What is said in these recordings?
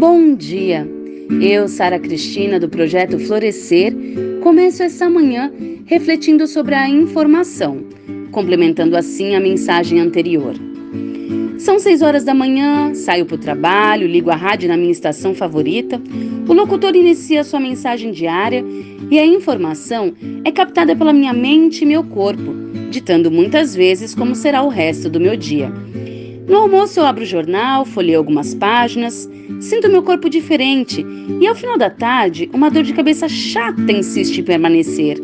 Bom dia! Eu, Sara Cristina, do projeto Florescer, começo essa manhã refletindo sobre a informação, complementando assim a mensagem anterior. São seis horas da manhã, saio para o trabalho, ligo a rádio na minha estação favorita, o locutor inicia sua mensagem diária e a informação é captada pela minha mente e meu corpo, ditando muitas vezes como será o resto do meu dia. No almoço eu abro o jornal, folheio algumas páginas, sinto meu corpo diferente e ao final da tarde uma dor de cabeça chata insiste em permanecer.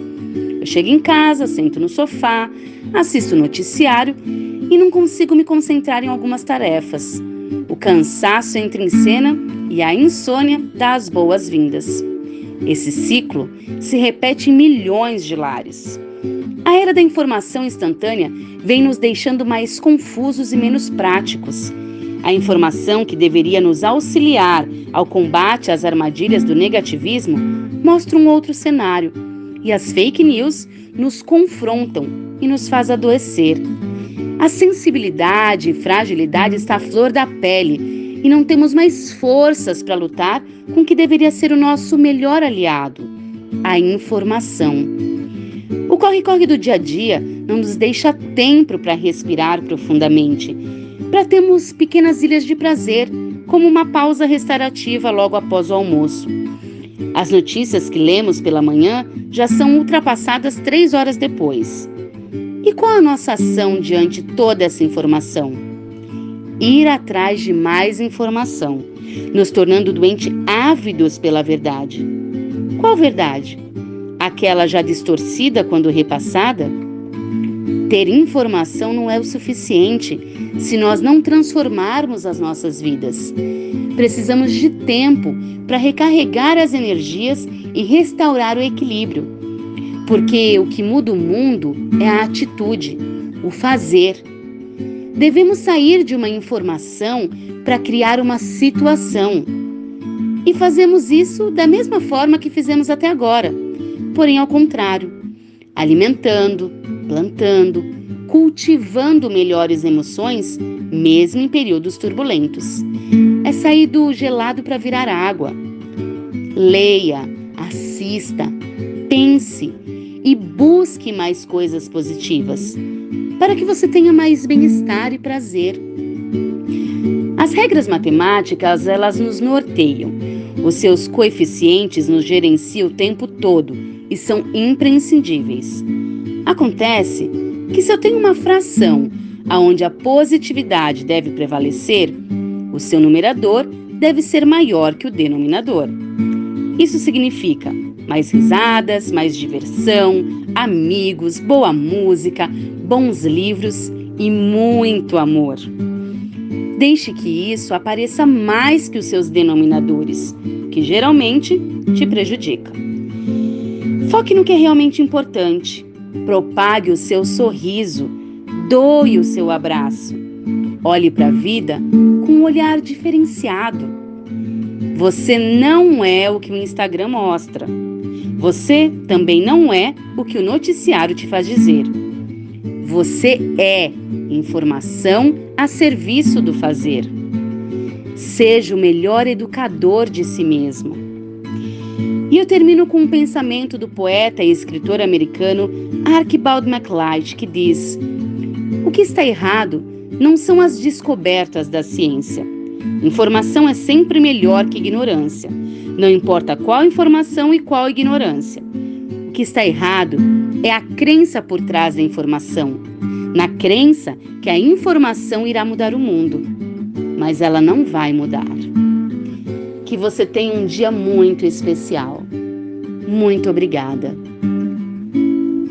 Eu chego em casa, sento no sofá, assisto o noticiário e não consigo me concentrar em algumas tarefas. O cansaço entra em cena e a insônia dá as boas-vindas. Esse ciclo se repete em milhões de lares. A era da informação instantânea vem nos deixando mais confusos e menos práticos. A informação que deveria nos auxiliar ao combate às armadilhas do negativismo mostra um outro cenário. E as fake news nos confrontam e nos faz adoecer. A sensibilidade e fragilidade está à flor da pele e não temos mais forças para lutar com o que deveria ser o nosso melhor aliado, a informação. O corre-corre do dia a dia não nos deixa tempo para respirar profundamente, para termos pequenas ilhas de prazer, como uma pausa restaurativa logo após o almoço. As notícias que lemos pela manhã já são ultrapassadas três horas depois. E qual a nossa ação diante toda essa informação? Ir atrás de mais informação, nos tornando doentes ávidos pela verdade. Qual verdade? aquela já distorcida quando repassada? Ter informação não é o suficiente se nós não transformarmos as nossas vidas. Precisamos de tempo para recarregar as energias e restaurar o equilíbrio. Porque o que muda o mundo é a atitude, o fazer. Devemos sair de uma informação para criar uma situação. E fazemos isso da mesma forma que fizemos até agora porém ao contrário, alimentando, plantando, cultivando melhores emoções, mesmo em períodos turbulentos. É sair do gelado para virar água. Leia, assista, pense e busque mais coisas positivas, para que você tenha mais bem-estar e prazer. As regras matemáticas, elas nos norteiam. Os seus coeficientes nos gerenciam o tempo todo e são imprescindíveis. Acontece que se eu tenho uma fração aonde a positividade deve prevalecer, o seu numerador deve ser maior que o denominador. Isso significa mais risadas, mais diversão, amigos, boa música, bons livros e muito amor. Deixe que isso apareça mais que os seus denominadores, que geralmente te prejudicam. Foque no que é realmente importante. Propague o seu sorriso. Doe o seu abraço. Olhe para a vida com um olhar diferenciado. Você não é o que o Instagram mostra. Você também não é o que o noticiário te faz dizer. Você é informação a serviço do fazer. Seja o melhor educador de si mesmo. E eu termino com um pensamento do poeta e escritor americano Archibald MacLeish, que diz: O que está errado não são as descobertas da ciência. Informação é sempre melhor que ignorância. Não importa qual informação e qual ignorância. O que está errado é a crença por trás da informação. Na crença que a informação irá mudar o mundo, mas ela não vai mudar que você tenha um dia muito especial. Muito obrigada.